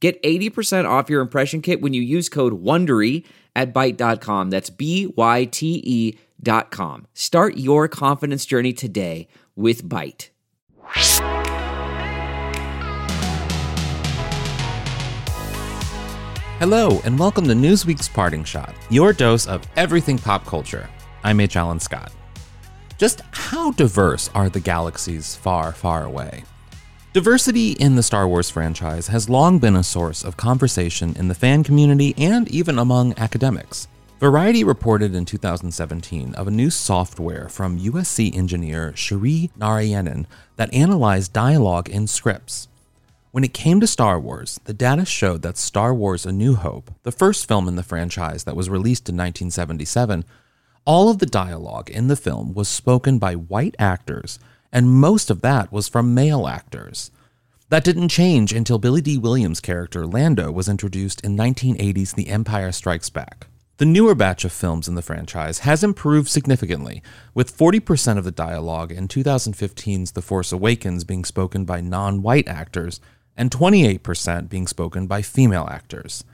Get 80% off your impression kit when you use code WONDERY at Byte.com. That's B-Y-T-E dot com. Start your confidence journey today with Byte. Hello, and welcome to Newsweek's Parting Shot, your dose of everything pop culture. I'm H. Alan Scott. Just how diverse are the galaxies far, far away? Diversity in the Star Wars franchise has long been a source of conversation in the fan community and even among academics. Variety reported in 2017 of a new software from USC engineer Sri Narayanan that analyzed dialogue in scripts. When it came to Star Wars, the data showed that Star Wars A New Hope, the first film in the franchise that was released in 1977, all of the dialogue in the film was spoken by white actors, and most of that was from male actors. That didn't change until Billy Dee Williams' character Lando was introduced in 1980's The Empire Strikes Back. The newer batch of films in the franchise has improved significantly, with 40% of the dialogue in 2015's The Force Awakens being spoken by non white actors and 28% being spoken by female actors.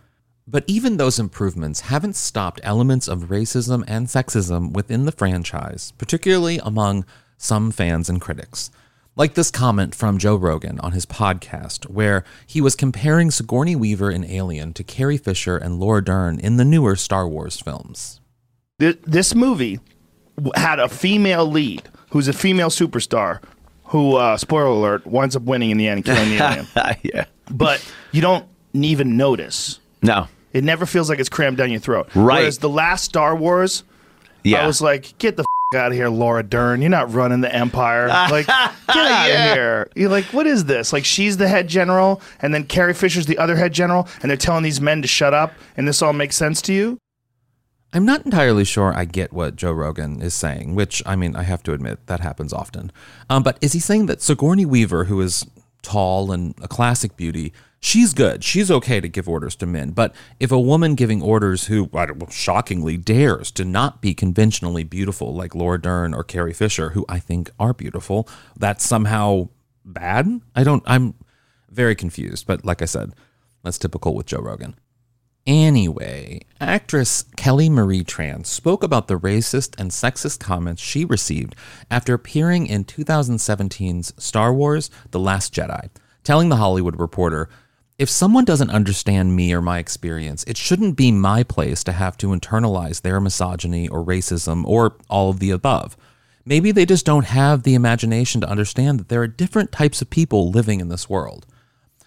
But even those improvements haven't stopped elements of racism and sexism within the franchise, particularly among some fans and critics. Like this comment from Joe Rogan on his podcast, where he was comparing Sigourney Weaver in Alien to Carrie Fisher and Laura Dern in the newer Star Wars films. This movie had a female lead who's a female superstar who, uh, spoiler alert, winds up winning in the end, killing the alien. yeah. But you don't even notice. No. It never feels like it's crammed down your throat. Right. Whereas the last Star Wars, Yeah. I was like, get the out of here, Laura Dern. You're not running the Empire. Like, get out Yeah. of here. You're like, what is this? Like, she's the head general, and then Carrie Fisher's the other head general, and they're telling these men to shut up, and this all makes sense to you? I'm not entirely sure I get what Joe Rogan is saying, which, I mean, I have to admit, that happens often. Um, but is he saying that Sigourney Weaver, who is tall and a classic beauty, she's good. She's okay to give orders to men. But if a woman giving orders who, shockingly, dares to not be conventionally beautiful, like Laura Dern or Carrie Fisher, who I think are beautiful, that's somehow bad? I don't, I'm very confused. But like I said, that's typical with Joe Rogan. Anyway, actress Kelly Marie Tran spoke about the racist and sexist comments she received after appearing in 2017's Star Wars The Last Jedi, telling The Hollywood Reporter, If someone doesn't understand me or my experience, it shouldn't be my place to have to internalize their misogyny or racism or all of the above. Maybe they just don't have the imagination to understand that there are different types of people living in this world.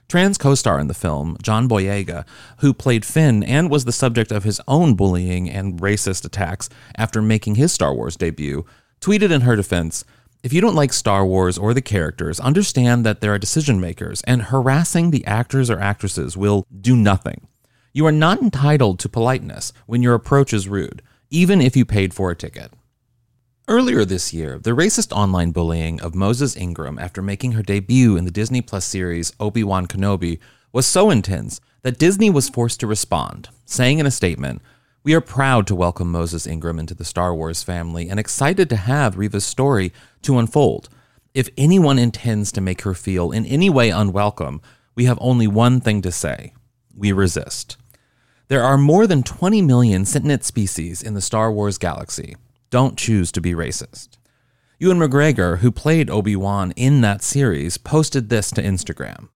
Tran's co star in the film, John Boyega, who played Finn and was the subject of his own bullying and racist attacks after making his Star Wars debut, tweeted in her defense If you don't like Star Wars or the characters, understand that there are decision makers, and harassing the actors or actresses will do nothing. You are not entitled to politeness when your approach is rude, even if you paid for a ticket. Earlier this year, the racist online bullying of Moses Ingram after making her debut in the Disney Plus series Obi-Wan Kenobi was so intense that Disney was forced to respond, saying in a statement, "We are proud to welcome Moses Ingram into the Star Wars family and excited to have Reva's story to unfold. If anyone intends to make her feel in any way unwelcome, we have only one thing to say. We resist." There are more than 20 million sentient species in the Star Wars galaxy. Don't choose to be racist. Ewan McGregor, who played Obi Wan in that series, posted this to Instagram.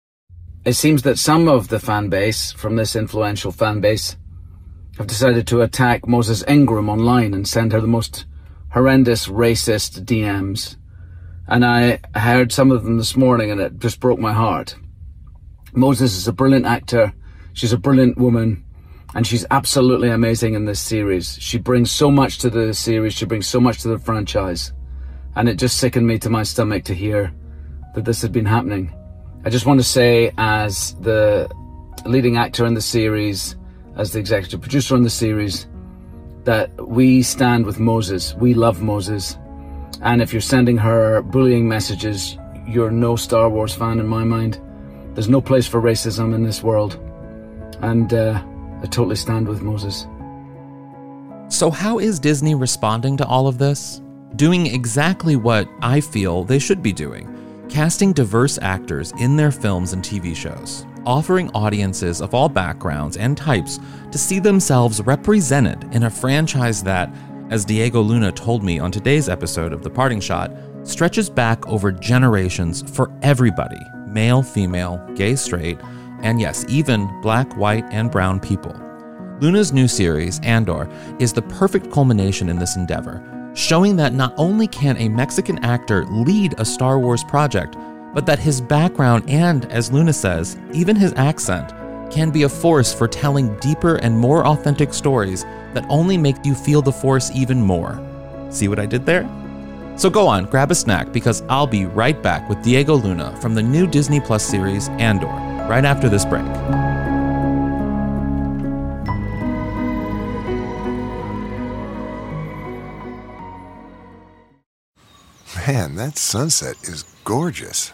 It seems that some of the fan base from this influential fan base have decided to attack Moses Ingram online and send her the most horrendous racist DMs. And I heard some of them this morning and it just broke my heart. Moses is a brilliant actor. She's a brilliant woman. And she's absolutely amazing in this series. She brings so much to the series. She brings so much to the franchise. And it just sickened me to my stomach to hear that this had been happening. I just want to say, as the leading actor in the series, as the executive producer on the series, that we stand with Moses. We love Moses. And if you're sending her bullying messages, you're no Star Wars fan in my mind. There's no place for racism in this world. And uh, I totally stand with Moses. So, how is Disney responding to all of this? Doing exactly what I feel they should be doing casting diverse actors in their films and TV shows, offering audiences of all backgrounds and types to see themselves represented in a franchise that, as Diego Luna told me on today's episode of The Parting Shot, stretches back over generations for everybody male, female, gay, straight, and yes, even black, white, and brown people. Luna's new series, Andor, is the perfect culmination in this endeavor, showing that not only can a Mexican actor lead a Star Wars project, but that his background and, as Luna says, even his accent can be a force for telling deeper and more authentic stories that only make you feel the Force even more. See what I did there? So go on, grab a snack because I'll be right back with Diego Luna from the new Disney Plus series Andor, right after this break. Man, that sunset is gorgeous.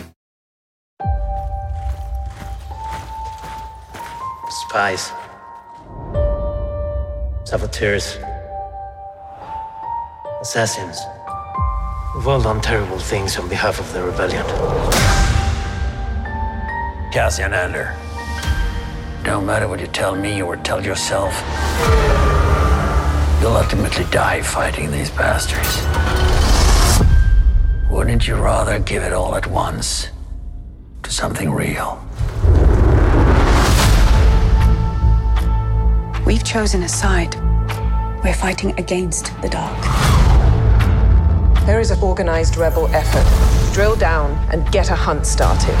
Spies. Saboteurs. Assassins. We've all done terrible things on behalf of the rebellion. Cassian Andor. Don't matter what you tell me or tell yourself. You'll ultimately die fighting these bastards. Wouldn't you rather give it all at once to something real? We've chosen a side. We're fighting against the dark. There is an organized rebel effort. Drill down and get a hunt started.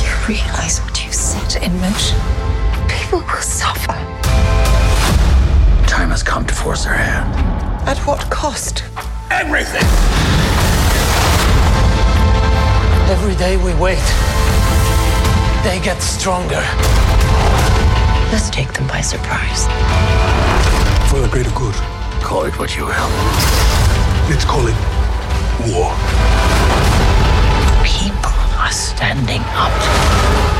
You realize what you set in motion? People will suffer. Time has come to force their hand. At what cost? Everything! Every day we wait, they get stronger. Let's take them by surprise. For the greater good. Call it what you will. Let's call it war. People are standing up.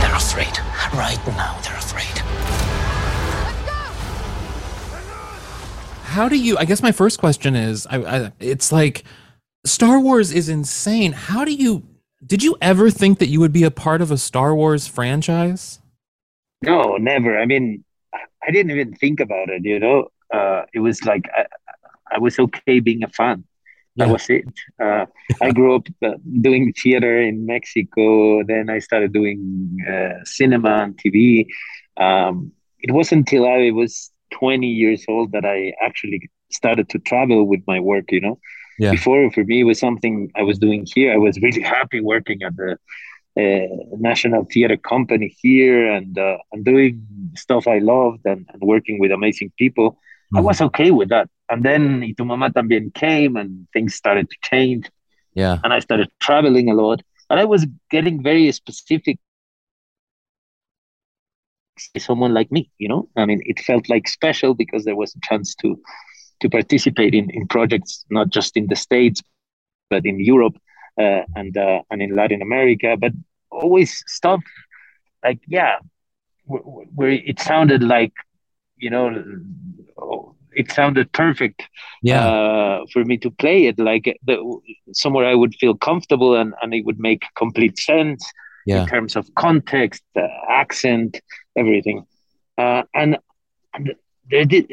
They're afraid. Right now, they're afraid. How do you? I guess my first question is, I, I, it's like Star Wars is insane. How do you? Did you ever think that you would be a part of a Star Wars franchise? No, never. I mean, I didn't even think about it. You know, uh, it was like I, I was okay being a fan. That Yeah. was it. Uh, I grew up uh, doing theater in Mexico. Then I started doing uh, cinema and TV. Um, it wasn't until I was 20 years old that I actually started to travel with my work. You know, Yeah. before for me it was something I was doing here. I was really happy working at the a national theater company here and uh, and doing stuff I loved and, and working with amazing people, mm-hmm. I was okay with that. And then Y Mamá También came and things started to change. Yeah. And I started traveling a lot. And I was getting very specific someone like me, you know? I mean, it felt like special because there was a chance to to participate in, in projects not just in the States, but in Europe uh, and uh, and in Latin America, but always stuff like yeah, where it sounded like you know it sounded perfect yeah. uh, for me to play it like the, somewhere I would feel comfortable and, and it would make complete sense yeah. in terms of context, uh, accent, everything. Uh, and, and there did,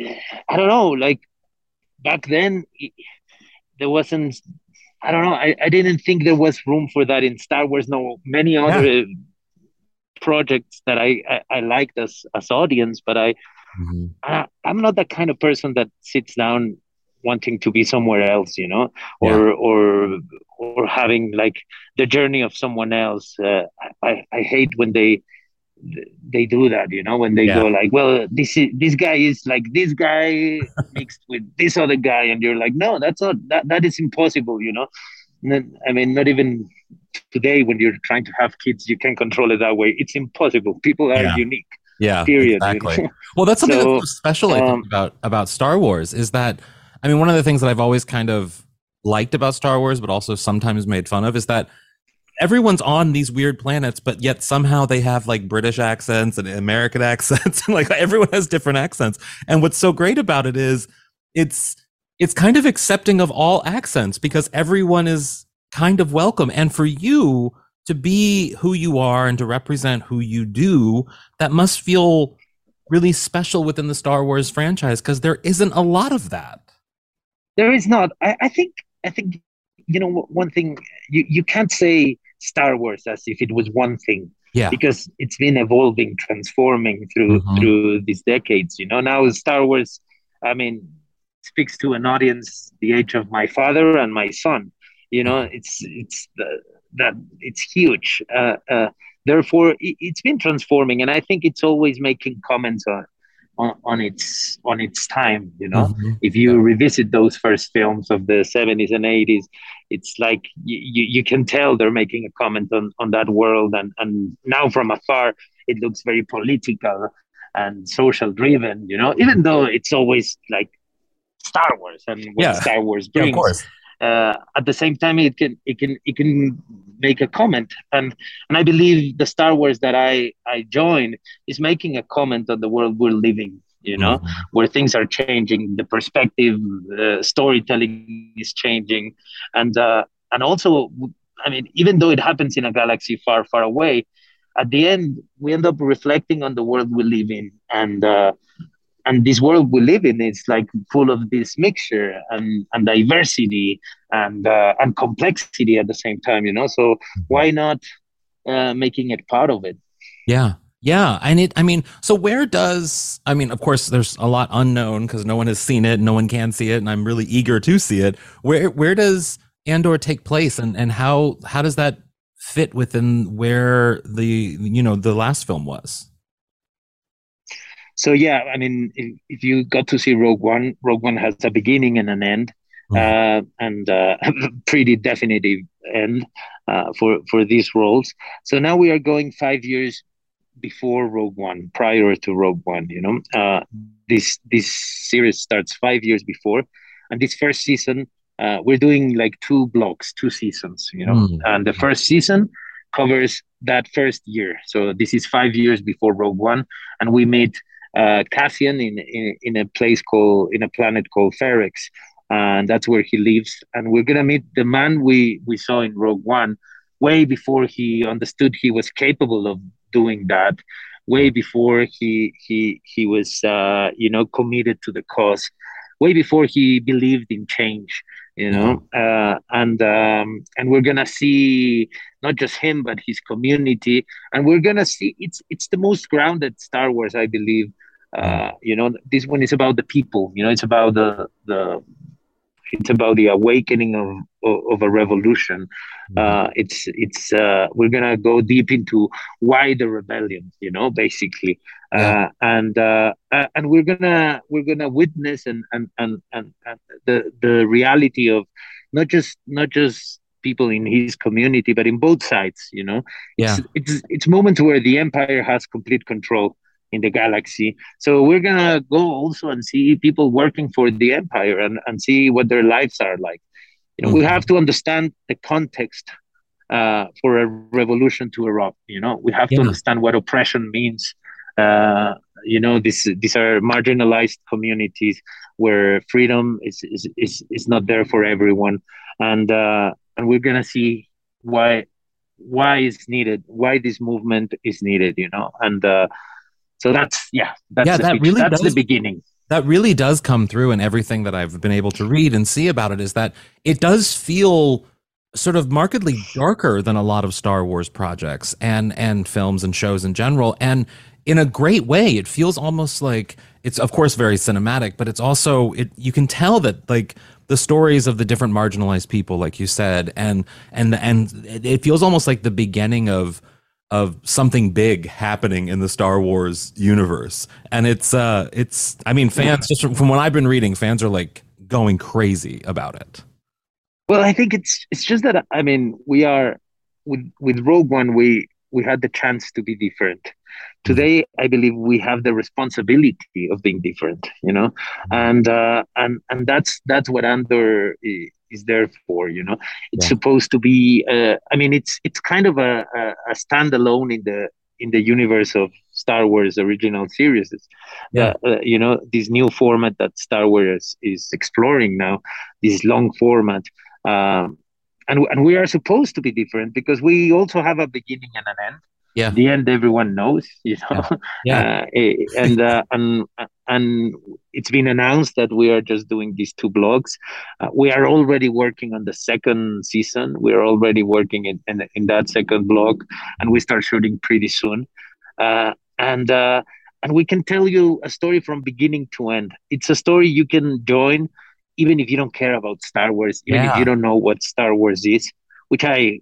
I don't know, like back then, it, there wasn't I don't know. I, I didn't think there was room for that in Star Wars. No, many other yeah. projects that I, I, I, liked as as audience, but I, mm-hmm. I I'm not that kind of person that sits down wanting to be somewhere else, you know, or yeah. or or having like the journey of someone else. Uh, I I hate when they they do that you know when they yeah. go like well this is this guy is like this guy mixed with this other guy and you're like no that's not that that is impossible you know i mean not even today when you're trying to have kids you can control it that way it's impossible people are yeah. unique yeah period exactly you know? well that's something so, that's special i think um, about about star wars is that i mean one of the things that i've always kind of liked about star wars but also sometimes made fun of is that everyone's on these weird planets, but yet somehow they have like British accents and American accents, and like everyone has different accents. And what's so great about it is it's it's kind of accepting of all accents because everyone is kind of welcome. And for you to be who you are and to represent who you do, that must feel really special within the Star Wars franchise because there isn't a lot of that. There is not. I, I think I think you know one thing you, you can't say Star Wars as if it was one thing. Yeah. Because it's been evolving, transforming through mm-hmm. through these decades. You know, now Star Wars, I mean, speaks to an audience the age of my father and my son. You know, mm-hmm. it's it's the, that it's huge. Uh, uh, therefore, it, it's been transforming, and I think it's always making comments on on, on its on its time you know mm-hmm. if you revisit those first films of the 70s and 80s it's like you, you can tell they're making a comment on, on that world and, and now from afar it looks very political and social driven you know even though it's always like star wars and what yeah. star wars brings yeah, of course. Uh, at the same time it can it can it can make a comment. And and i believe the star wars that i i joined is making a comment on the world we're living you know mm-hmm. where things are changing the perspective uh, storytelling is changing. And uh, and also i mean even though it happens in a galaxy far far away at the end we end up reflecting on the world we live in. And uh, and this world we live in is like full of this mixture and, and diversity and uh, and complexity at the same time you know so mm-hmm. why not uh, making it part of it yeah yeah, and it. I mean, so where does? I mean, of course, there's a lot unknown because no one has seen it, no one can see it, and I'm really eager to see it. Where where does Andor take place, and and how how does that fit within where the you know the last film was? So yeah, I mean, if, if you got to see Rogue One, Rogue One has a beginning and an end, mm. uh, and uh, pretty definitive end uh, for for these roles. So now we are going five years before Rogue One, prior to Rogue One. You know, uh, this this series starts five years before, and this first season uh, we're doing like two blocks, two seasons. You know, mm. and the first season covers that first year. So this is five years before Rogue One, and we meet uh, Cassian in, in in a place called in a planet called Ferrix, and that's where he lives. And we're gonna meet the man we we saw in Rogue One way before he understood he was capable of doing that way before he he he was uh, you know committed to the cause way before he believed in change you know? Uh, and um, and we're gonna see not just him but his community. And we're gonna see it's it's the most grounded star wars i believe uh, you know this one is about the people you know it's about the the it's about the awakening of of, of a revolution. Uh, it's it's uh, we're gonna go deep into why the rebellion, you know, basically, uh, and uh, uh, and we're gonna we're gonna witness and and and, and, and the the reality of not just not just people in his community, but in both sides. You know, Yeah. it's it's, it's moments where the empire has complete control in the galaxy. So we're gonna go also and see people working for the empire and, and see what their lives are like. You know, we have to understand the context uh, for a revolution to erupt. You know, we have to understand what oppression means. Uh, you know, this these are marginalized communities where freedom is is, is, is not there for everyone, and uh, and we're gonna see why why it's needed, why this movement is needed. You know, and uh, so that's yeah, that's Yeah, the, that really that's does- the beginning. that really does come through in everything that I've been able to read and see about it is that it does feel sort of markedly darker than a lot of Star Wars projects and and films and shows in general and in a great way it feels almost like it's of course very cinematic but it's also it you can tell that like the stories of the different marginalized people like you said and and and it feels almost like the beginning of of something big happening in the Star Wars universe. And it's uh it's I mean fans just from, from what I've been reading fans are like going crazy about it. Well, I think it's it's just that I mean we are with with Rogue One we we had the chance to be different. Today, I believe we have the responsibility of being different, you know, and uh, and and that's that's what Andor i- is there for, you know. It's Yeah. supposed to be. Uh, I mean, it's it's kind of a, a, a standalone in the in the universe of Star Wars original series. Yeah. Uh, uh, you know, this new format that Star Wars is exploring now, this long format. Um, and, and we are supposed to be different because we also have a beginning and an end. Yeah. The end everyone knows, you know. Yeah. Uh, eh, and uh, and and it's been announced that we are just doing these two blogs. Uh, we are already working on the second season. We are already working in, in, in that second blog, and we start shooting pretty soon. Uh, and uh, and we can tell you a story from beginning to end. It's a story you can join, even if you don't care about Star Wars, even if you don't know what Star Wars is, which I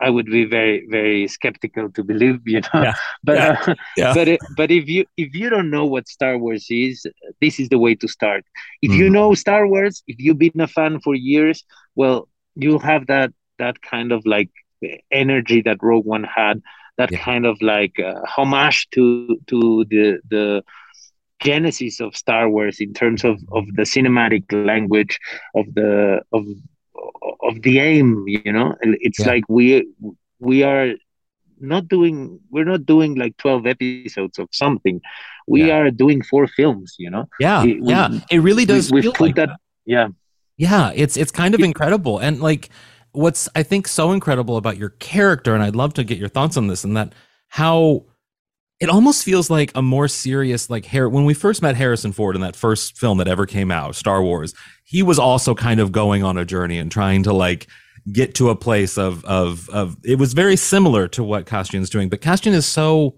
I would be very very skeptical to believe, you know. Yeah. But Yeah. uh, Yeah. but but if you if you don't know what Star Wars is, this is the way to start. If you Mm. know Star Wars, if you've been a fan for years, well, you'll have that that kind of like energy that Rogue One had, that kind of like uh, homage to to the the genesis of Star Wars in terms of of the cinematic language of the of of the aim. You know, And it's Yeah. like we we are not doing we're not doing like 12 episodes of something we are doing four films you know Yeah. We- yeah. It really does we, feel have put like that, yeah Yeah, it's it's kind of incredible. And like what's I think so incredible about your character and I'd love to get your thoughts on this and that how it almost feels like a more serious like Har- when we first met Harrison Ford in that first film that ever came out, Star Wars, he was also kind of going on a journey and trying to like get to a place of of of it was very similar to what Cassian's doing, but Cassian is so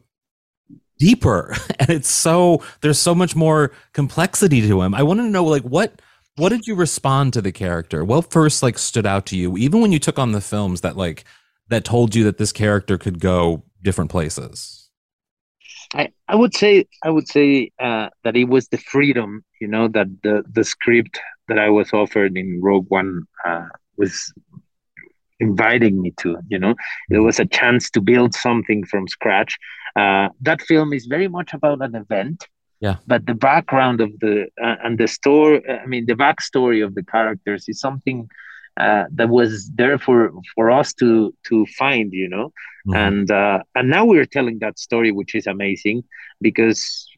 deeper and it's so there's so much more complexity to him. I wanted to know like what what did you respond to the character? What first like stood out to you even when you took on the films that like that told you that this character could go different places? I, I would say I would say uh, that it was the freedom, you know, that the the script that I was offered in Rogue One uh, was inviting me to. You know, there was a chance to build something from scratch. Uh, that film is very much about an event, Yeah. but the background of the uh, and the story. I mean, the backstory of the characters is something uh, that was there for for us to to find. You know, and uh, and now we're telling that story, which is amazing because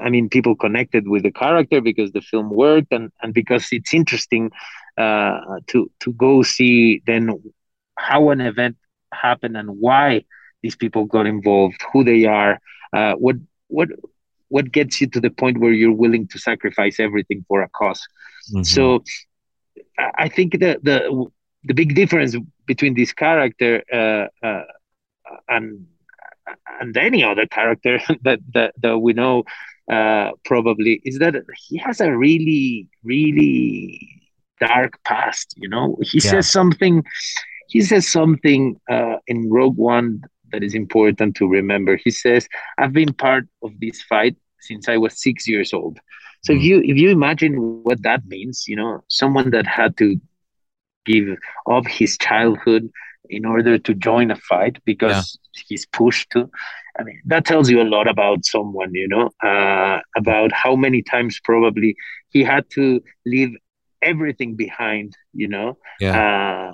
I mean people connected with the character because the film worked and and because it's interesting uh, to to go see then how an event happened and why these people got involved, who they are, uh, what what what gets you to the point where you're willing to sacrifice everything for a because So I think the the the big difference between this character uh, uh, and and any other character that that, that we know uh, probably is that he has a really really dark past. You know, he Yeah. says something. He says something uh, in Rogue One that is important to remember. He says, "I've been part of this fight since I was six years old." So if you if you imagine what that means, you know, someone that had to give up his childhood in order to join a fight because he's pushed to. I mean, that tells you a lot about someone, you know, uh, about how many times probably he had to leave everything behind, you know, uh,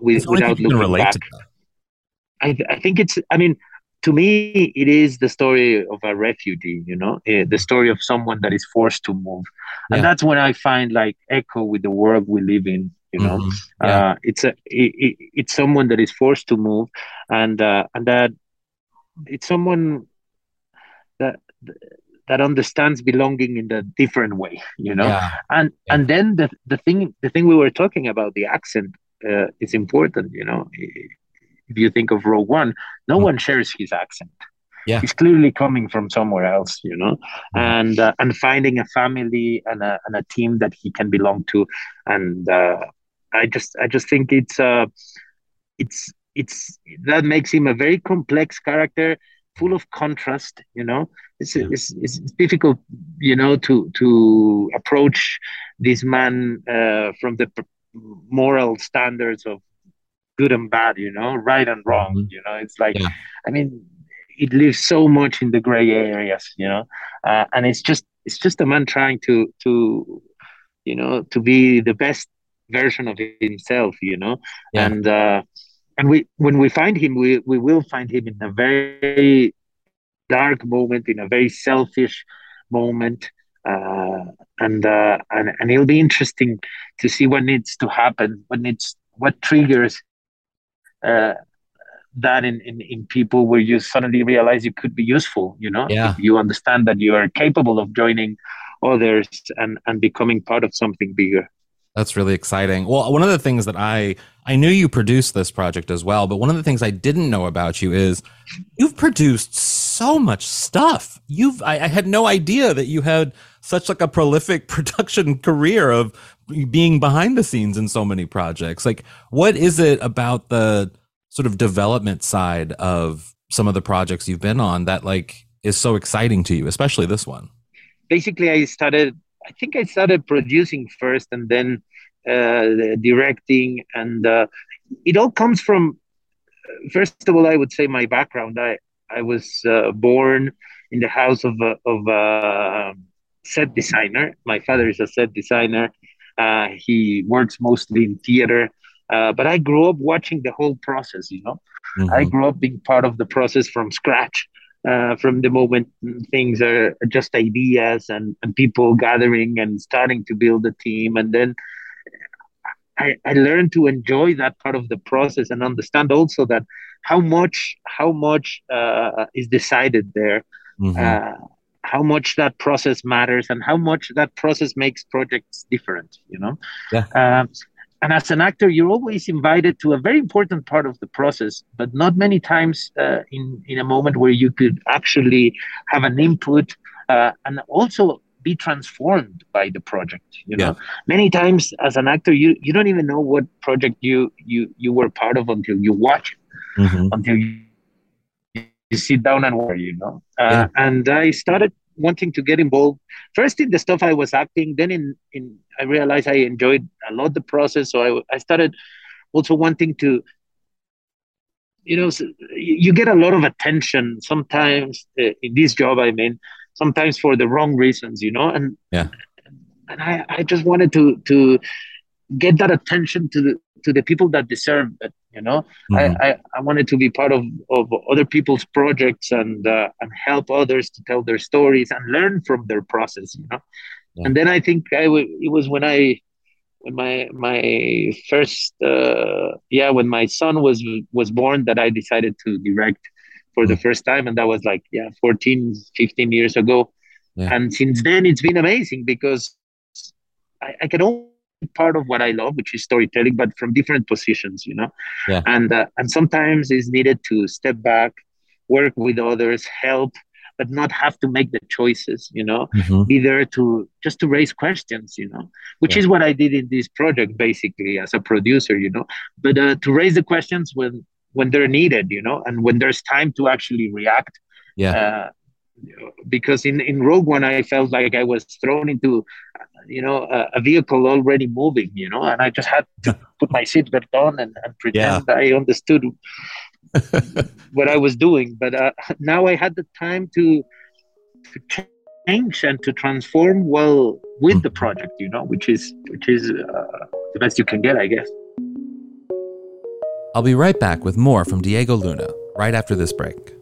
with, without looking back. to that. I, I think it's, I mean, to me, it is the story of a refugee, you know, eh, the story of someone that is forced to move. Yeah. And that's when I find like echo with the world we live in, you know. Mhm. Yeah. Uh, it's a, it, it, it's someone that is forced to move and, uh, and that it's someone that, that understands belonging in a different way, you know. Yeah. And, and then the, the thing, the thing we were talking about, the accent, uh, is important, you know if you think of Rogue One, no one shares his accent. Yeah. He's clearly coming from somewhere else, you know, and uh, and finding a family and a and a team that he can belong to, and uh, I just I just think it's uh it's it's that makes him a very complex character, full of contrast. You know, it's it's, it's difficult, you know, to to approach this man uh, from the moral standards of good and bad, you know, right and wrong. You know, it's like, I mean, it lives so much in the gray areas, you know, uh, and it's just it's just a man trying to to you know to be the best version of himself, you know, Yeah. and uh, and we when we find him, we we will find him in a very dark moment, in a very selfish moment. Uh, and uh, and and it'll be interesting to see what needs to happen, what needs, what triggers uh, that in, in, in people where you suddenly realize you could be useful, you know, Yeah. If you understand that you are capable of joining others and, and becoming part of something bigger. That's really exciting. Well, one of the things that I I knew you produced this project as well, but one of the things I didn't know about you is you've produced so much stuff. You've I, I had no idea that you had such like a prolific production career of being behind the scenes in so many projects. Like, what is it about the sort of development side of some of the projects you've been on that like is so exciting to you, especially this one? basically i started i think i started producing first and then uh, directing and uh, it all comes from first of all i would say my background i i was uh, born in the house of a, of a set designer my father is a set designer uh, he works mostly in theater uh, but i grew up watching the whole process you know I grew up being part of the process from scratch, uh, from the moment things are just ideas and, and people gathering and starting to build a team. And then I, I learned to enjoy that part of the process and understand also that how much how much uh, is decided there, Mhm. How much that process matters, and how much that process makes projects different. You know. Yeah. Um, and as an actor, you're always invited to a very important part of the process, but not many times uh, in in a moment where you could actually have an input uh, and also be transformed by the project. You know, many times as an actor, you you don't even know what project you you you were part of until you watch it, Mhm. until you sit down and work. You know, uh, Yeah. and I started wanting to get involved first in the stuff I was acting, then in in I realized I enjoyed a lot the process, so I I started also wanting to. You know, you get a lot of attention sometimes uh, in this job. I mean, sometimes for the wrong reasons, you know, and Yeah. and I, I just wanted to to get that attention to the to the people that deserve it. You know, Mhm. I, I I wanted to be part of of other people's projects and uh, and help others to tell their stories and learn from their process. You know, Yeah. and then I think I w- it was when I when my my first uh, yeah when my son was was born that I decided to direct for the first time and that was like yeah 14 15 years ago Yeah. and since then it's been amazing because I, I can only part of what I love which is storytelling but from different positions you know Yeah. and uh, and sometimes it's needed to step back work with others help but not have to make the choices you know Mhm. be there to just to raise questions you know which Yeah. is what i did in this project basically as a producer you know but uh, to raise the questions when when they're needed you know and when there's time to actually react Yeah. uh, because in in rogue one i felt like i was thrown into you know a, a vehicle already moving you know and i just had to put my seatbelt on and, and pretend i understood what i was doing. But uh, now i had the time to to change and to transform well with the project you know which is which is uh, the best you can get i guess. I'll be right back with more from Diego Luna right after this break.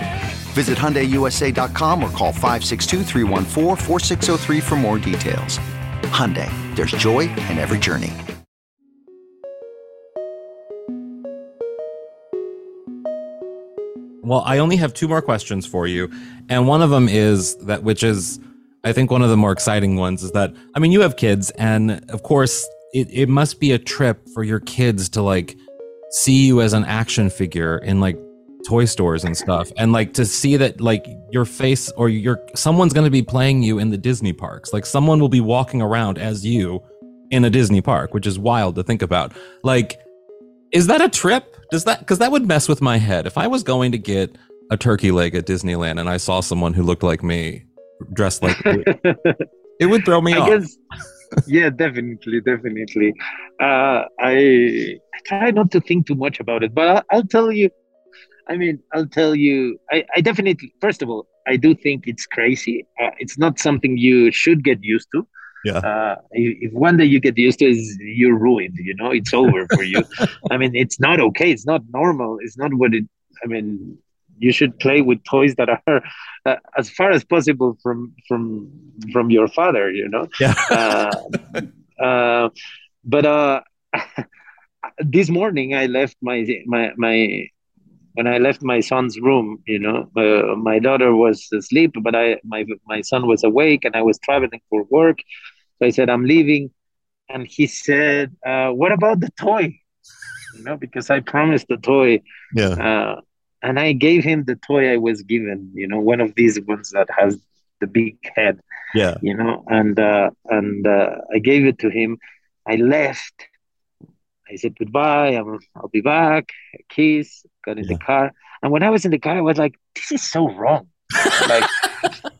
Visit HyundaiUSA.com or call 562-314-4603 for more details. Hyundai, there's joy in every journey. Well, I only have two more questions for you. And one of them is that, which is, I think, one of the more exciting ones is that, I mean, you have kids, and of course, it, it must be a trip for your kids to like see you as an action figure in like toy stores and stuff. And like to see that like your face or your someone's going to be playing you in the Disney parks. Like someone will be walking around as you in a Disney park, which is wild to think about. Like, is that a trip? Does that because that would mess with my head if I was going to get a turkey leg at Disneyland and I saw someone who looked like me dressed like you, it would throw me I off. guess, yeah, definitely, definitely. Uh, I, I try not to think too much about it, but I'll, I'll tell you. I mean, I'll tell you. I, I definitely. First of all, I do think it's crazy. Uh, it's not something you should get used to. Yeah. Uh, if one day you get used to it, you're ruined. You know, it's over for you. I mean, it's not okay. It's not normal. It's not what it. I mean, you should play with toys that are uh, as far as possible from from from your father. You know. Yeah. Uh, uh, but uh, this morning I left my my my when I left my son's room, you know, uh, my daughter was asleep, but I my my son was awake, and I was traveling for work. So I said, "I'm leaving," and he said, uh, "What about the toy?" You know, because I promised the toy. Yeah. Uh, and I gave him the toy I was given. You know, one of these ones that has the big head. Yeah. You know, and uh, and uh, I gave it to him. I left. I said goodbye. I'm, I'll be back. A kiss. Got in the car. And when I was in the car, I was like, "This is so wrong." like,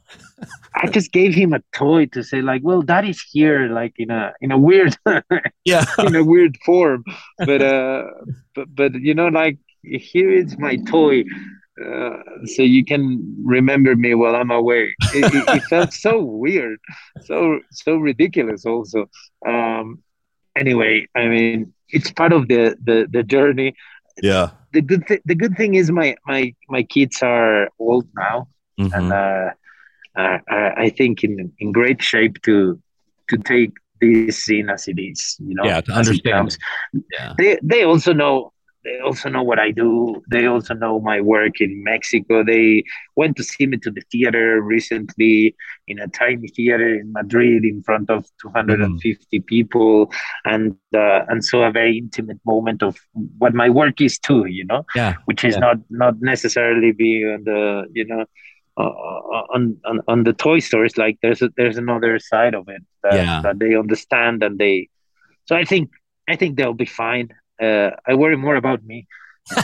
I just gave him a toy to say, like, "Well, Daddy's here," like in a in a weird, yeah, in a weird form. But uh, but but you know, like here is my toy. Uh, so you can remember me while I'm away. It, it, it felt so weird, so so ridiculous. Also, um, anyway, I mean, it's part of the the, the journey. Yeah. The good th- the good thing is my my my kids are old now, Mhm. and uh, I I think in in great shape to to take this scene as it is. You know, Yeah, to understand. Yeah. They they also know they also know what I do. They also know my work in Mexico. They went to see me to the theater recently in a tiny theater in Madrid in front of 250 mm. people, and uh, and so a very intimate moment of what my work is too. You know, yeah, which is yeah. not not necessarily being on the you know. Uh, on, on on the toy stores, like there's a, there's another side of it that, Yeah. that they understand and they. So I think I think they'll be fine. Uh, I worry more about me.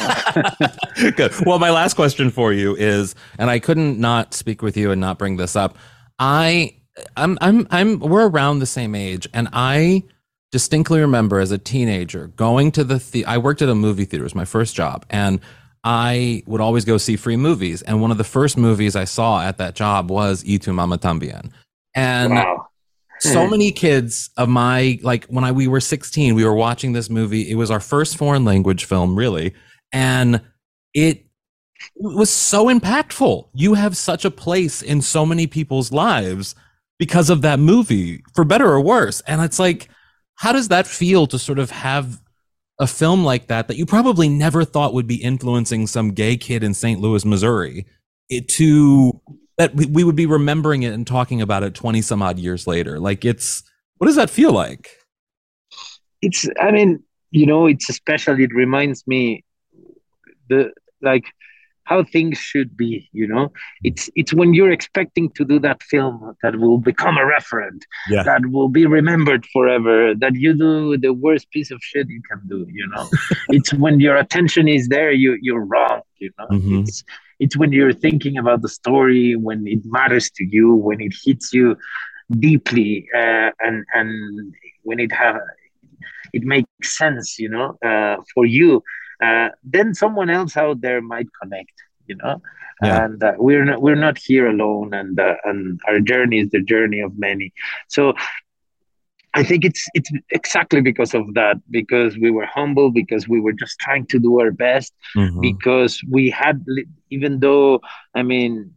Good. Well, my last question for you is, and I couldn't not speak with you and not bring this up. I, I'm, I'm, I'm, we're around the same age, and I distinctly remember as a teenager going to the, the I worked at a movie theater, it was my first job, and I would always go see free movies. And one of the first movies I saw at that job was Y tu mama tambien. And Wow. So Hmm. many kids of my like when I we were 16, we were watching this movie. It was our first foreign language film, really, and it was so impactful. You have such a place in so many people's lives because of that movie, for better or worse. And it's like, how does that feel to sort of have a film like that that you probably never thought would be influencing some gay kid in St. Louis, Missouri, it to that we, we would be remembering it and talking about it 20 some odd years later. Like it's what does that feel like? it's i mean you know it's especially, it reminds me the like how things should be you know it's it's when you're expecting to do that film that will become a referent Yeah. that will be remembered forever that you do the worst piece of shit you can do you know it's when your attention is there you you're wrong you know Mhm. it's it's when you're thinking about the story when it matters to you when it hits you deeply uh, and and when it have it makes sense you know uh, for you uh, then someone else out there might connect you know Yeah. and uh, we're not we're not here alone and uh, and our journey is the journey of many so I think it's it's exactly because of that because we were humble because we were just trying to do our best Mhm. because we had even though I mean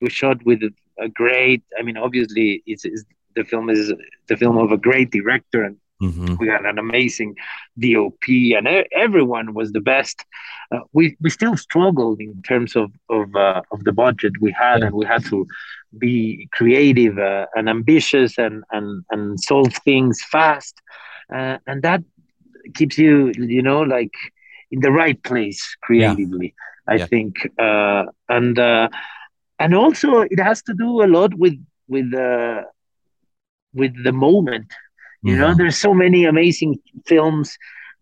we shot with a, great I mean obviously it's, it's the film is the film of a great director and Mhm. we had an amazing DOP and everyone was the best uh, we we still struggled in terms of of uh, of the budget we had and we had to be creative uh, and ambitious and and and solve things fast uh, and that keeps you you know like in the right place creatively i Yeah. think uh and uh and also it has to do a lot with with uh with the moment you know Mhm. there's so many amazing films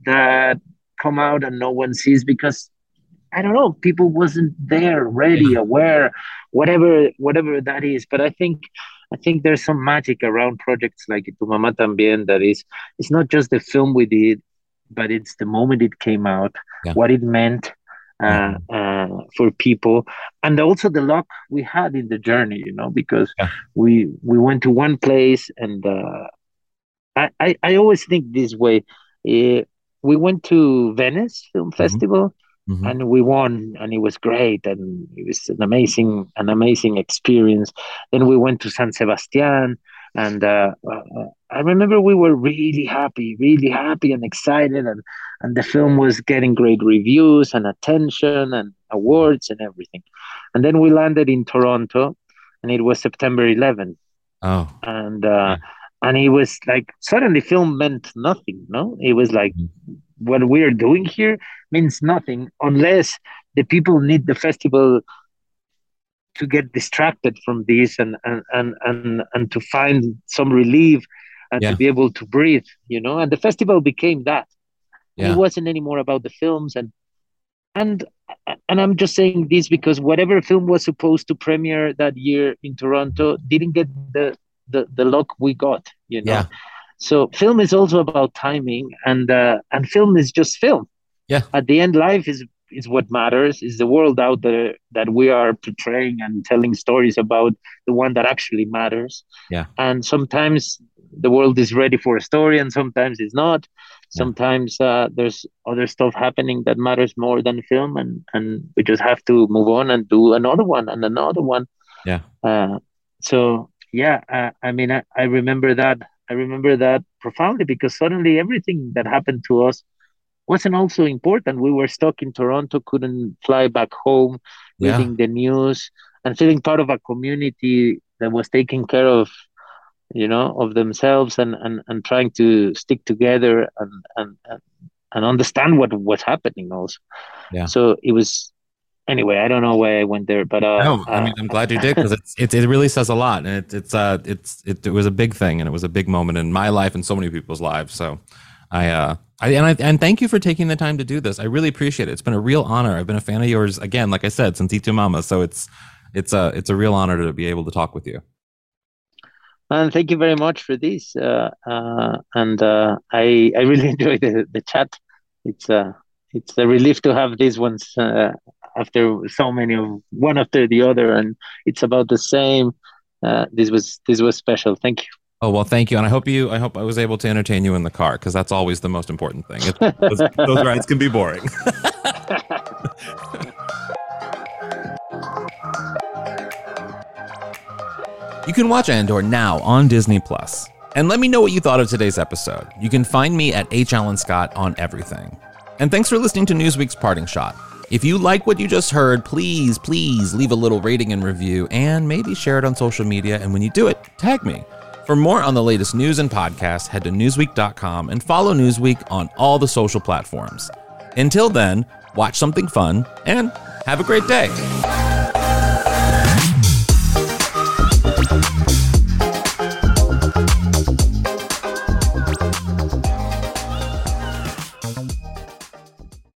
that come out and no one sees because i don't know people wasn't there ready aware whatever whatever that is but i think i think there's some magic around projects like tu mama tambien that is it's not just the film we did but it's the moment it came out Yeah. what it meant uh, uh, for people and also the luck we had in the journey you know because Yeah. we we went to one place and uh, I, I i always think this way Eh, we went to venice film festival Mhm. and we won and it was great and it was an amazing an amazing experience. Then we went to san sebastian and uh, uh, i remember we were really happy really happy and excited and and the film was getting great reviews and attention and awards and everything. And then we landed in toronto and it was september 11th Oh. and uh, and it was like suddenly film meant nothing no? It was like what we're doing here means nothing unless the people need the festival to get distracted from this and and and and, and to find some relief and Yeah. to be able to breathe you know and the festival became that Yeah. it wasn't anymore about the films and and and i'm just saying this because whatever film was supposed to premiere that year in toronto didn't get the the, the luck we got you know Yeah. So film is also about timing and uh, and film is just film Yeah. at the end life is is what matters is the world out there that we are portraying and telling stories about the one that actually matters Yeah. and sometimes the world is ready for a story and sometimes it's not sometimes uh, there's other stuff happening that matters more than film and and we just have to move on and do another one and another one Yeah. uh, so yeah uh, i mean I, I remember that i remember that profoundly because suddenly everything that happened to us wasn't also important. We were stuck in Toronto, couldn't fly back home, Yeah. reading the news and feeling part of a community that was taking care of, you know, of themselves and and, and trying to stick together and and and, and understand what was happening also. Yeah. So it was anyway. I don't know why I went there, but uh, No, I uh, mean I'm glad you did because it's, it it really says a lot, and it, it's uh it's it, it was a big thing, and it was a big moment in my life and so many people's lives. So, I uh I and I and thank you for taking the time to do this. I really appreciate it. It's been a real honor. I've been a fan of yours again, like I said, since Y tu Mama. So it's it's a it's a real honor to be able to talk with you. And thank you very much for this. Uh, uh, and uh, I I really enjoyed the, the chat. It's uh it's a relief to have these ones uh, after so many of one after the other, and it's about the same. Uh, this was this was special. Thank you. Oh well, thank you, and I hope you. I hope I was able to entertain you in the car because that's always the most important thing. It, those, those rides can be boring. You can watch Andor now on Disney Plus. And let me know what you thought of today's episode. You can find me at H. Alan Scott on everything. And thanks for listening to Newsweek's Parting Shot. If you like what you just heard, please, please leave a little rating and review and maybe share it on social media. And when you do it, tag me. For more on the latest news and podcasts, head to Newsweek.com and follow Newsweek on all the social platforms. Until then, watch something fun and have a great day.